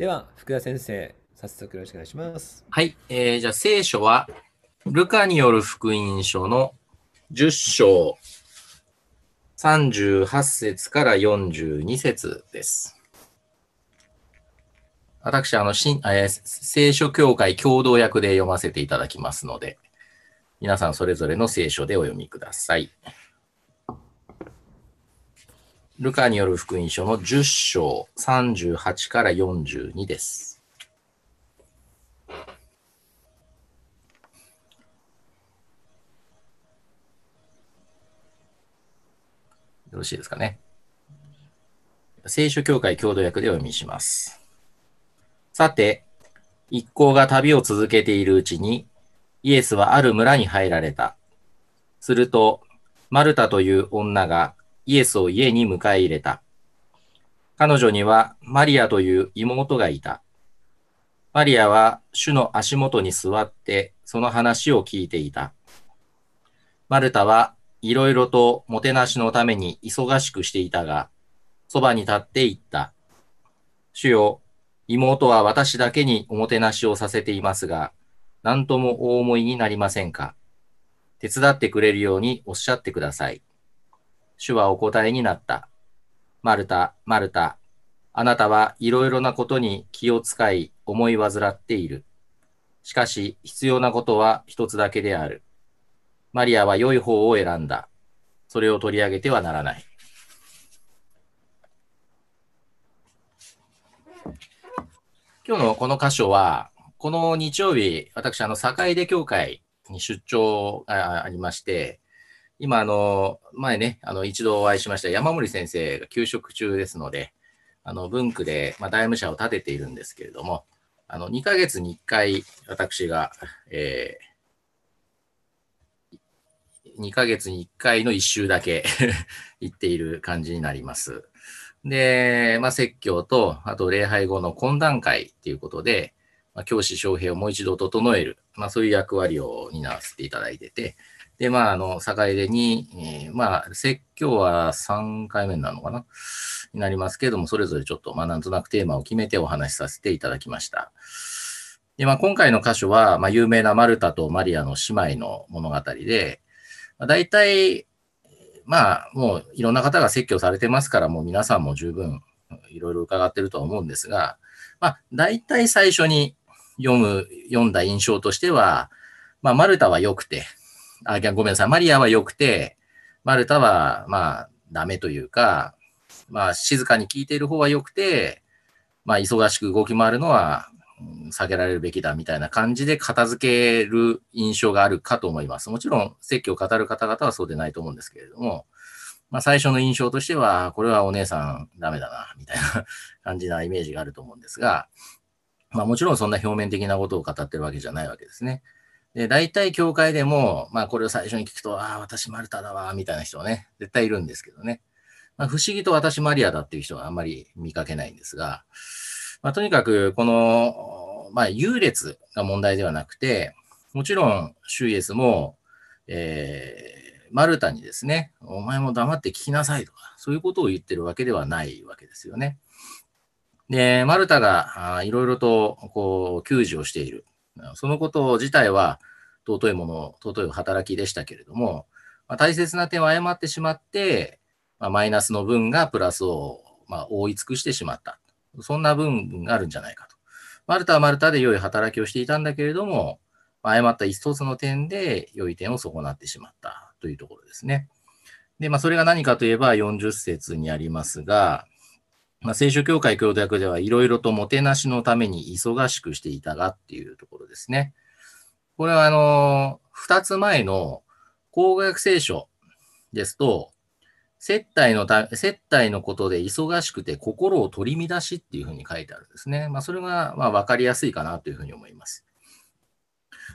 では、福田先生、早速よろしくお願いします。はい。えーじゃあ聖書は、ルカによる福音書の10章38節から42節です。私、あの、新え聖書協会共同訳で読ませていただきますので、皆さんそれぞれの聖書でお読みください。ルカによる福音書の10章38から42です。よろしいですかね。聖書協会共同訳でお読みします。さて、一行が旅を続けているうちに、イエスはある村に入られた。すると、マルタという女がイエスを家に迎え入れた。彼女にはマリアという妹がいた。マリアは主の足元に座ってその話を聞いていた。マルタはいろいろともてなしのために忙しくしていたが、そばに立って言った。主よ、妹は私だけにおもてなしをさせていますが、何ともお思いになりませんか手伝ってくれるようにおっしゃってください。主はお答えになった。マルタ、マルタ、あなたはいろいろなことに気を使い思い煩っている。しかし必要なことは一つだけである。マリアは良い方を選んだ。それを取り上げてはならない。今日のこの箇所は、この日曜日、私、あの、坂出教会に出張がありまして、今、あの、前ね、あの、一度お会いしました山森先生が休職中ですので、あの、文区で、まあ、大務者を立てているんですけれども、あの、2ヶ月に1回、私が、えー、2ヶ月に1回の1週だけ 行っている感じになります。で、まあ、説教と、あと礼拝後の懇談会っていうことで、まあ、教師招聘をもう一度整える、まあ、そういう役割を担わせていただいてて、で、まあ、あの、坂出に、えーまあ、説教は3回目なのかな？になりますけれども、それぞれちょっと、まあ、なんとなくテーマを決めてお話しさせていただきました。で、まあ、今回の箇所は、まあ、有名なマルタとマリアの姉妹の物語で、まあ、大体、まあ、もういろんな方が説教されてますから、もう皆さんも十分いろいろ伺ってるとは思うんですが、まあ、大体最初に読む、読んだ印象としては、まあ、マルタは良くて、あ、ごめんなさい、マリアは良くて、マルタは、まあ、ダメというか、まあ、静かに聞いている方は良くて、まあ、忙しく動き回るのは、避けられるべきだみたいな感じで片付ける印象があるかと思います。もちろん、説教を語る方々はそうでないと思うんですけれども、まあ、最初の印象としては、これはお姉さんダメだな、みたいな感じなイメージがあると思うんですが、まあ、もちろんそんな表面的なことを語ってるわけじゃないわけですね。で、大体教会でも、まあ、これを最初に聞くと、ああ、私マルタだわ、みたいな人はね、絶対いるんですけどね。まあ、不思議と私マリアだっていう人はあんまり見かけないんですが、まあ、とにかく、この、まあ、優劣が問題ではなくて、もちろん、シュイエスも、えー、マルタにですね、お前も黙って聞きなさいとか、そういうことを言ってるわけではないわけですよね。で、マルタがいろいろと、こう、救助をしている。そのこと自体は、尊いもの、尊い働きでしたけれども、まあ、大切な点を誤ってしまって、まあ、マイナスの分がプラスを、まあ、覆い尽くしてしまった。そんな分があるんじゃないかと。マルタはマルタで良い働きをしていたんだけれども、まあ、誤った一つの点で良い点を損なってしまったというところですね。で、まあ、それが何かといえば40節にありますが、まあ、聖書協会共同訳ではいろいろともてなしのために忙しくしていたがっていうところですね。これはあの、二つ前の公約聖書ですと、接待のた、接待のことで忙しくて心を取り乱しっていうふうに書いてあるんですね。まあ、それが、まあ、わかりやすいかなというふうに思います。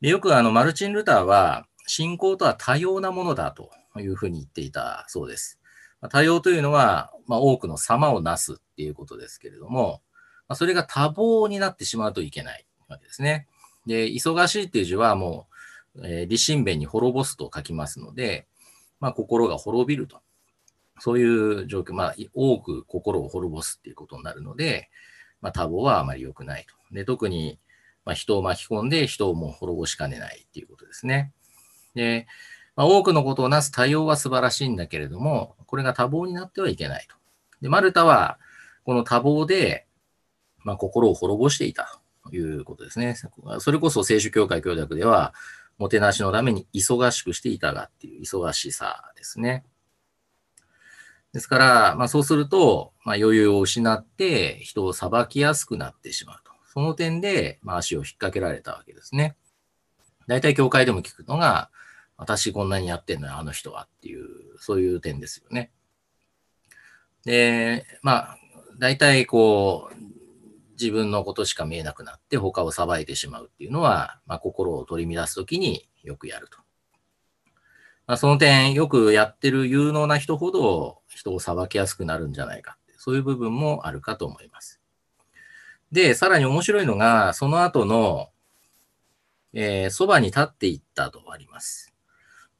で、よくあの、マルチン・ルターは、信仰とは多様なものだというふうに言っていたそうです。多様というのは、まあ、多くの様をなすっていうことですけれども、まあ、それが多忙になってしまうといけないわけですね。で、忙しいっていう字はもう、えー、利神弁に滅ぼすと書きますので、まあ、心が滅びると。そういう状況、まあ、多く心を滅ぼすっていうことになるので、まあ、多忙はあまり良くないと。で、特に、まあ、人を巻き込んで人をもう滅ぼしかねないっていうことですね。で、まあ、多くのことをなす対応は素晴らしいんだけれども、これが多忙になってはいけないと。で、マルタは、この多忙で、まあ、心を滅ぼしていたということですね。それこそ聖書協会協約では、もてなしのために忙しくしていたがっていう忙しさですね。ですから、まあ、そうすると、まあ、余裕を失って人を裁きやすくなってしまうと。その点で、まあ、足を引っ掛けられたわけですね。大体教会でも聞くのが、私こんなにやってんのよ、あの人はっていう、そういう点ですよね。で、まあ、大体こう、自分のことしか見えなくなって他を裁いてしまうっていうのは、まあ、心を取り乱すときによくやると。まあ、その点、よくやってる有能な人ほど人を裁きやすくなるんじゃないかってそういう部分もあるかと思います。で、さらに面白いのが、その後の、えー、そばに立っていったとあります。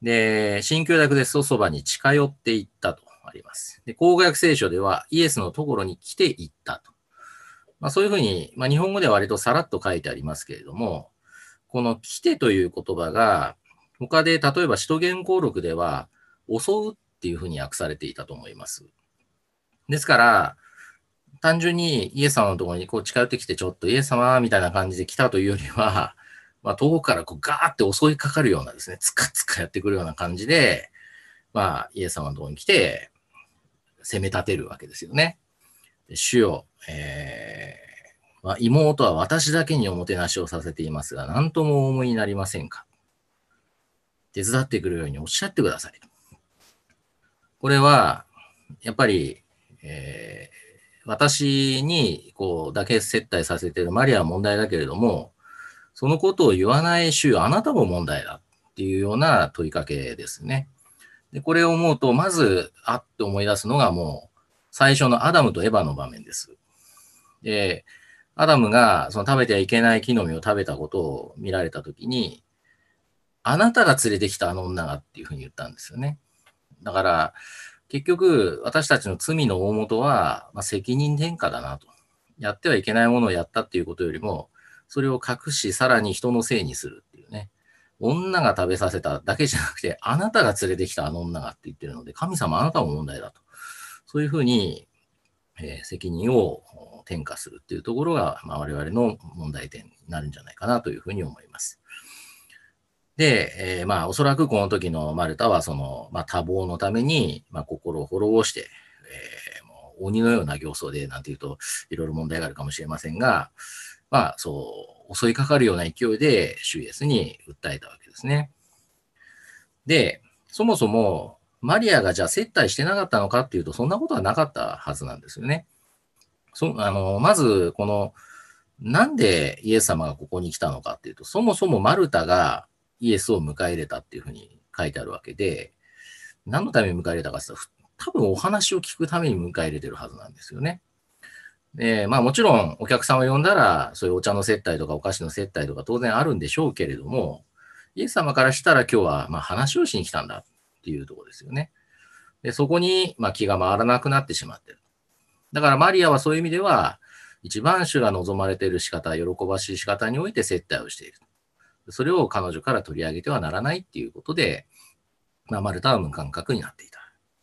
で、新旧約ですとそばに近寄っていったとあります。で、口語訳聖書ではイエスのところに来ていったと。まあ、そういうふうに、まあ、日本語では割とさらっと書いてありますけれども、この来てという言葉が、他で例えば使徒言行録では、襲うっていうふうに訳されていたと思います。ですから、単純にイエス様のところにこう近寄ってきて、ちょっとイエス様みたいな感じで来たというよりは、まあ、遠くからこうガーって襲いかかるようなですね、つかつかやってくるような感じで、まあ、イエス様のところに来て、攻め立てるわけですよね。主よ、えーまあ、妹は私だけにおもてなしをさせていますが、何ともお思いになりませんか手伝ってくるようにおっしゃってください。これは、やっぱり、えー、私にこうだけ接待させてるマリアは問題だけれども、そのことを言わない主よあなたも問題だっていうような問いかけですね。でこれを思うと、まず、あって思い出すのがもう、最初のアダムとエヴァの場面です。で、アダムがその食べてはいけない木の実を食べたことを見られたときに、あなたが連れてきたあの女がっていうふうに言ったんですよね。だから、結局、私たちの罪の大元は、まあ、責任転嫁だなと。やってはいけないものをやったっていうことよりも、それを隠し、さらに人のせいにするっていうね。女が食べさせただけじゃなくて、あなたが連れてきたあの女がって言ってるので、神様あなたも問題だと。そういうふうに、えー、責任を転嫁するっていうところが、まあ、我々の問題点になるんじゃないかなというふうに思います。で、えー、まあ、おそらくこの時のマルタは、その、まあ、多忙のために、まあ、心を滅ぼして、えー、もう鬼のような形相で、なんていうと、いろいろ問題があるかもしれませんが、まあ、そう、襲いかかるような勢いで、主イエスに訴えたわけですね。で、そもそも、マリアがじゃあ接待してなかったのかっていうと、そんなことはなかったはずなんですよね。そあのまず、この、なんでイエス様がここに来たのかっていうと、そもそもマルタがイエスを迎え入れたっていうふうに書いてあるわけで、何のために迎え入れたかって言ったら、多分お話を聞くために迎え入れてるはずなんですよね。で、まあもちろんお客さんを呼んだら、そういうお茶の接待とかお菓子の接待とか当然あるんでしょうけれども、イエス様からしたら今日はまあ話をしに来たんだっていうとこですよね。で、そこにまあ気が回らなくなってしまってる。だからマリアはそういう意味では、一番主が望まれている仕方、喜ばしい仕方において接待をしている。それを彼女から取り上げてはならないっていうことで、まあ、マルタは無感覚になっていた。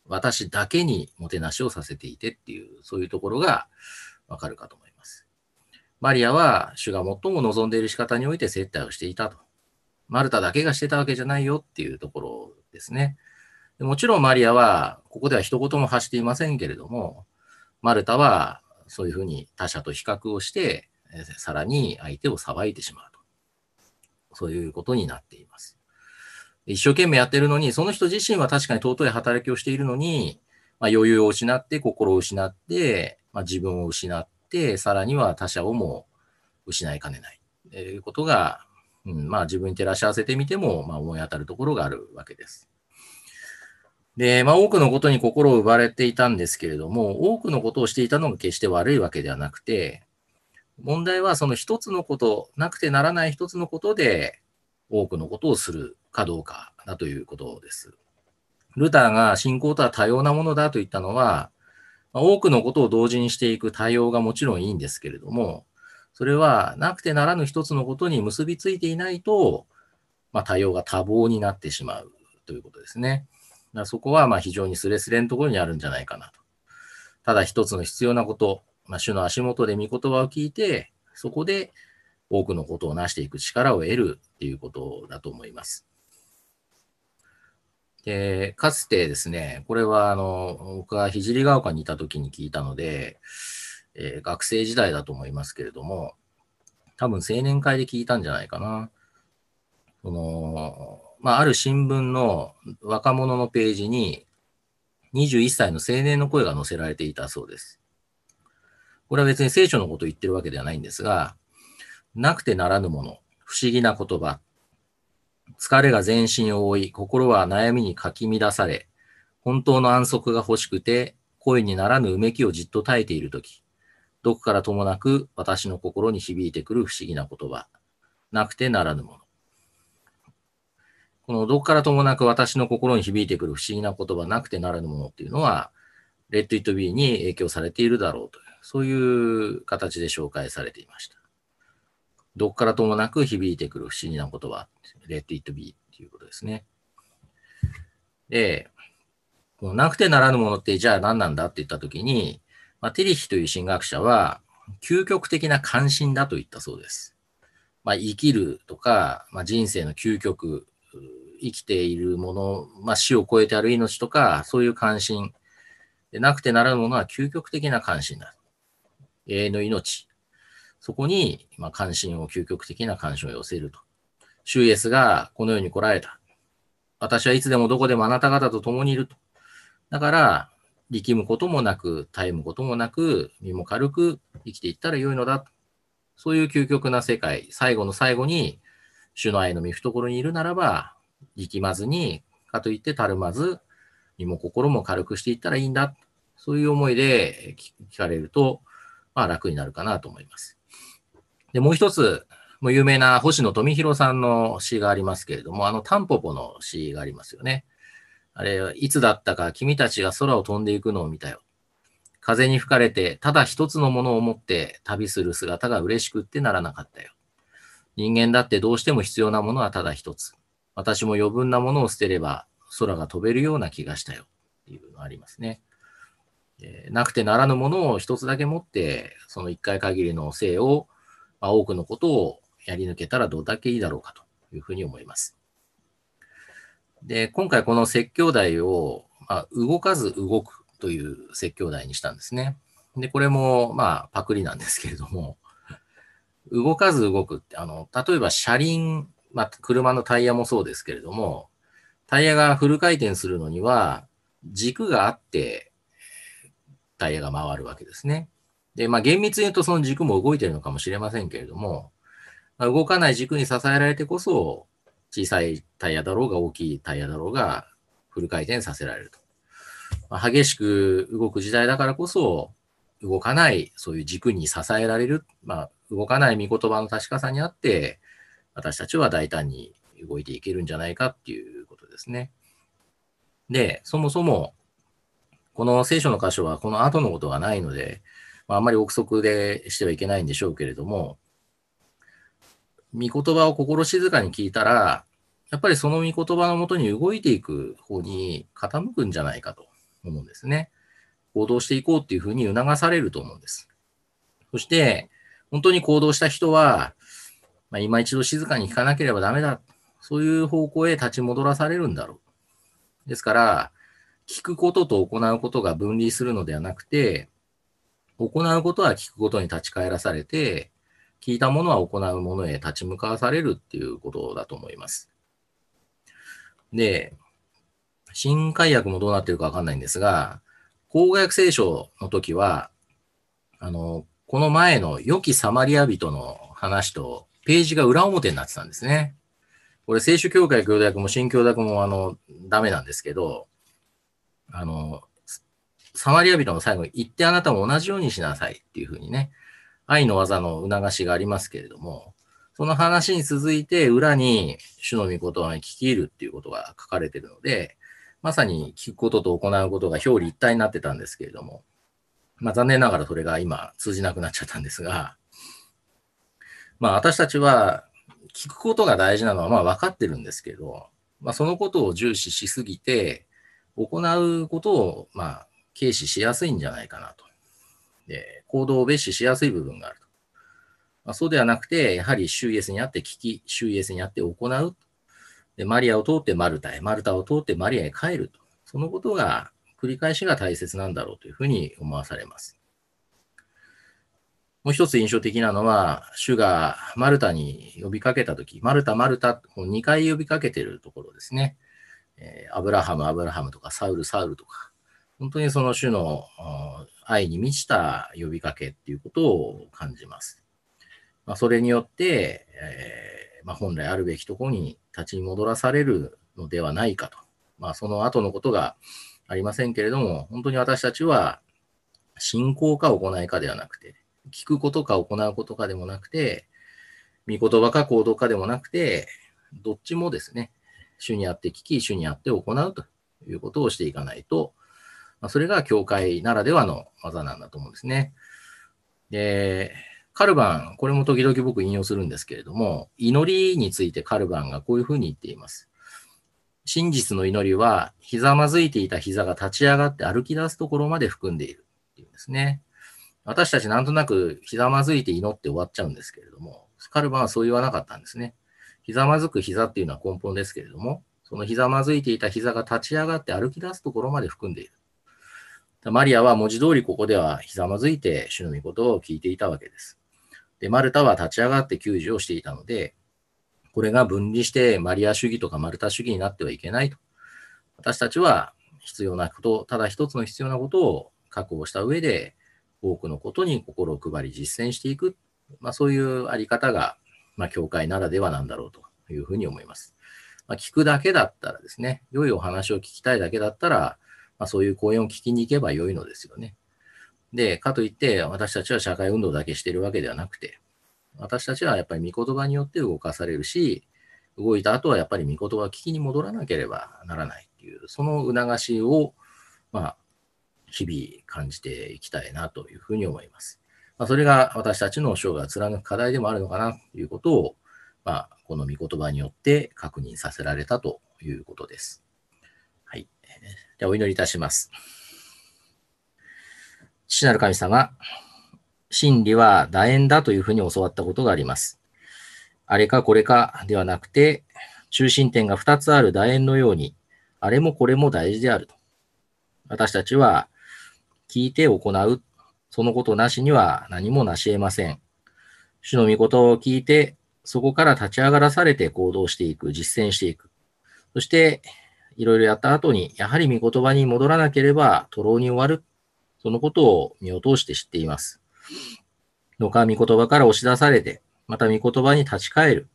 私だけにもてなしをさせていてっていう、そういうところがわかるかと思います。マリアは主が最も望んでいる仕方において接待をしていたと。マルタだけがしてたわけじゃないよっていうところですね。もちろんマリアは、ここでは一言も発していませんけれども、マルタはそういうふうに他者と比較をして、さらに相手を裁いてしまうと。そういうことになっています。一生懸命やってるのに、その人自身は確かに尊い働きをしているのに、まあ、余裕を失って、心を失って、まあ、自分を失って、さらには他者をも失いかねない。ということが、うん、まあ自分に照らし合わせてみても、まあ思い当たるところがあるわけです。で、まあ多くのことに心を奪われていたんですけれども、多くのことをしていたのが決して悪いわけではなくて、問題はその一つのこと、なくてならない一つのことで多くのことをするかどうかだということです。ルターが信仰とは多様なものだと言ったのは、多くのことを同時にしていく対応がもちろんいいんですけれども、それはなくてならぬ一つのことに結びついていないと、まあ、対応が多忙になってしまうということですね。だからそこはま非常にスレスレのところにあるんじゃないかなと。ただ一つの必要なこと、まあ、主の足元で御言葉を聞いて、そこで多くのことを成していく力を得るっていうことだと思います。で、かつてですね、これはあの、僕が聖ヶ丘にいた時に聞いたので、えー、学生時代だと思いますけれども、多分青年会で聞いたんじゃないかな。その、まあ、ある新聞の若者のページに、21歳の青年の声が載せられていたそうです。これは別に聖書のことを言ってるわけではないんですが、なくてならぬもの、不思議な言葉、疲れが全身を覆い、心は悩みにかき乱され、本当の安息が欲しくて、声にならぬうめきをじっと耐えているとき、どこからともなく私の心に響いてくる不思議な言葉、なくてならぬもの。このどこからともなく私の心に響いてくる不思議な言葉、なくてならぬものっていうのは、レッド・イット・ビーに影響されているだろうという、そういう形で紹介されていました。どこからともなく響いてくる不思議な言葉、let it be っていうことですね。で、このなくてならぬものってじゃあ何なんだって言ったときに、まあ、テリヒという神学者は、究極的な関心だと言ったそうです。まあ、生きるとか、まあ、人生の究極、生きているもの、まあ、死を超えてある命とか、そういう関心。でなくてならぬものは究極的な関心だ。永遠の命、そこに、まあ、関心を、究極的な関心を寄せると。シュイエスがこの世に来られた。私はいつでもどこでもあなた方と共にいると。だから、力むこともなく、絶えむこともなく、身も軽く生きていったらよいのだ。そういう究極な世界、最後の最後に、主の愛の御懐にいるならば、力まずに、かといってたるまず、身も心も軽くしていったらいいんだ。そういう思いで聞かれると、まあ楽になるかなと思います。で、もう一つ、もう有名な星野富弘さんの詩がありますけれども、あのタンポポの詩がありますよね。あれ、いつだったか君たちが空を飛んでいくのを見たよ。風に吹かれて、ただ一つのものを持って旅する姿が嬉しくってならなかったよ。人間だってどうしても必要なものはただ一つ。私も余分なものを捨てれば空が飛べるような気がしたよ。っていうのがありますね。えなくてならぬものを一つだけ持って、その一回限りの生をまあ、多くのことをやり抜けたらどれだけいいだろうかというふうに思います。で、今回この説教題を、まあ、動かず動くという説教題にしたんですね。で、これも、まあ、パクリなんですけれども、動かず動くって、あの、例えば車輪、まあ、車のタイヤもそうですけれども、タイヤがフル回転するのには、軸があって、タイヤが回るわけですね。で、まあ厳密に言うとその軸も動いてるのかもしれませんけれども、まあ、動かない軸に支えられてこそ、小さいタイヤだろうが大きいタイヤだろうがフル回転させられると。まあ、激しく動く時代だからこそ、動かない、そういう軸に支えられる、まあ、動かない御言葉の確かさにあって、私たちは大胆に動いていけるんじゃないかっていうことですね。で、そもそも、この聖書の箇所はこの後のことがないので、まあ、あまり憶測でしてはいけないんでしょうけれども、御言葉を心静かに聞いたら、やっぱりその御言葉のもとに動いていく方に傾くんじゃないかと思うんですね。行動していこうっていうふうに促されると思うんです。そして、本当に行動した人は、まあ、今一度静かに聞かなければダメだ。そういう方向へ立ち戻らされるんだろう。ですから、聞くことと行うことが分離するのではなくて、行うことは聞くことに立ち返らされて、聞いたものは行うものへ立ち向かわされるっていうことだと思います。で、新海訳もどうなってるかわかんないんですが、口語訳聖書の時は、あの、この前の良きサマリア人の話とページが裏表になってたんですね。これ聖書協会協訳も新協訳もあの、ダメなんですけど、あの、サマリア人の最後に言ってあなたも同じようにしなさいっていうふうにね、愛の技の促しがありますけれども、その話に続いて裏に主の御言葉に聞き入るっていうことが書かれているので、まさに聞くことと行うことが表裏一体になってたんですけれども、まあ残念ながらそれが今通じなくなっちゃったんですが、まあ私たちは聞くことが大事なのはまあ分かってるんですけど、まあそのことを重視しすぎて、行うことをまあ軽視しやすいんじゃないかなと。で、行動を別視しやすい部分があると。まあ、そうではなくて、やはり周イエスにあって聞き、周イエスにあって行う。で、マリアを通ってマルタへ、マルタを通ってマリアへ帰ると。そのことが、繰り返しが大切なんだろうというふうに思わされます。もう一つ印象的なのは、主がマルタに呼びかけたとき、マルタ、マルタ、2回呼びかけてるところですね。え、アブラハム、アブラハムとか、サウル、サウルとか、本当にその主の愛に満ちた呼びかけっていうことを感じます。まあ、それによって、えーまあ、本来あるべきところに立ち戻らされるのではないかと。まあ、その後のことがありませんけれども、本当に私たちは信仰か行いかではなくて、聞くことか行うことかでもなくて、見言葉か行動かでもなくて、どっちもですね、主にあって聞き、主にあって行うということをしていかないと、まあ、それが教会ならではの技なんだと思うんですね。で、カルバン、これも時々僕引用するんですけれども、祈りについてカルバンがこういうふうに言っています。真実の祈りは、ひざまずいていた膝が立ち上がって歩き出すところまで含んでいるっていうんですね。私たちなんとなくひざまずいて祈って終わっちゃうんですけれども、カルバンはそう言わなかったんですね。ひざまずく膝っていうのは根本ですけれども、そのひざまずいていた膝が立ち上がって歩き出すところまで含んでいる。マリアは文字通りここではひざまずいて主の御事を聞いていたわけです。で、マルタは立ち上がって救助をしていたので、これが分離してマリア主義とかマルタ主義になってはいけないと。私たちは必要なこと、ただ一つの必要なことを確保した上で、多くのことに心を配り実践していく。まあ、そういうあり方が、まあ、教会ならではなんだろうというふうに思います。まあ、聞くだけだったらですね、良いお話を聞きたいだけだったら、まあ、そういう講演を聞きに行けば良いのですよね。で、かといって私たちは社会運動だけしてるわけではなくて、私たちはやっぱり御言葉によって動かされるし、動いた後はやっぱり御言葉を聞きに戻らなければならないっていう、その促しを、まあ、日々感じていきたいなというふうに思います。まあ、それが私たちの生涯を貫く課題でもあるのかなということを、まあ、この御言葉によって確認させられたということです。でお祈りいたします。父なる神様、真理は楕円だというふうに教わったことがあります。あれかこれかではなくて、中心点が2つある楕円のように、あれもこれも大事であると。私たちは、聞いて行う。そのことなしには何もなし得ません。主の御事を聞いて、そこから立ち上がらされて行動していく、実践していく。そして、いろいろやった後に、やはり御言葉に戻らなければ、徒労に終わる。そのことを身を通して知っています。どうか御言葉から押し出されて、また御言葉に立ち返る。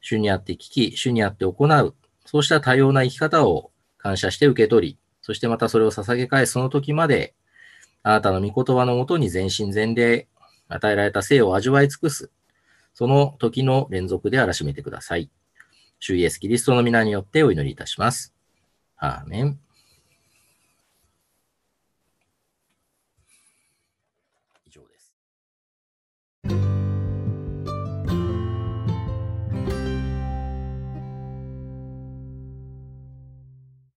主にあって聞き、主にあって行う。そうした多様な生き方を感謝して受け取り、そしてまたそれを捧げ返すその時まで、あなたの御言葉のもとに全身全霊、与えられた生を味わい尽くす。その時の連続であらしめてください。主イエスキリストの皆によってお祈りいたします。アーメン。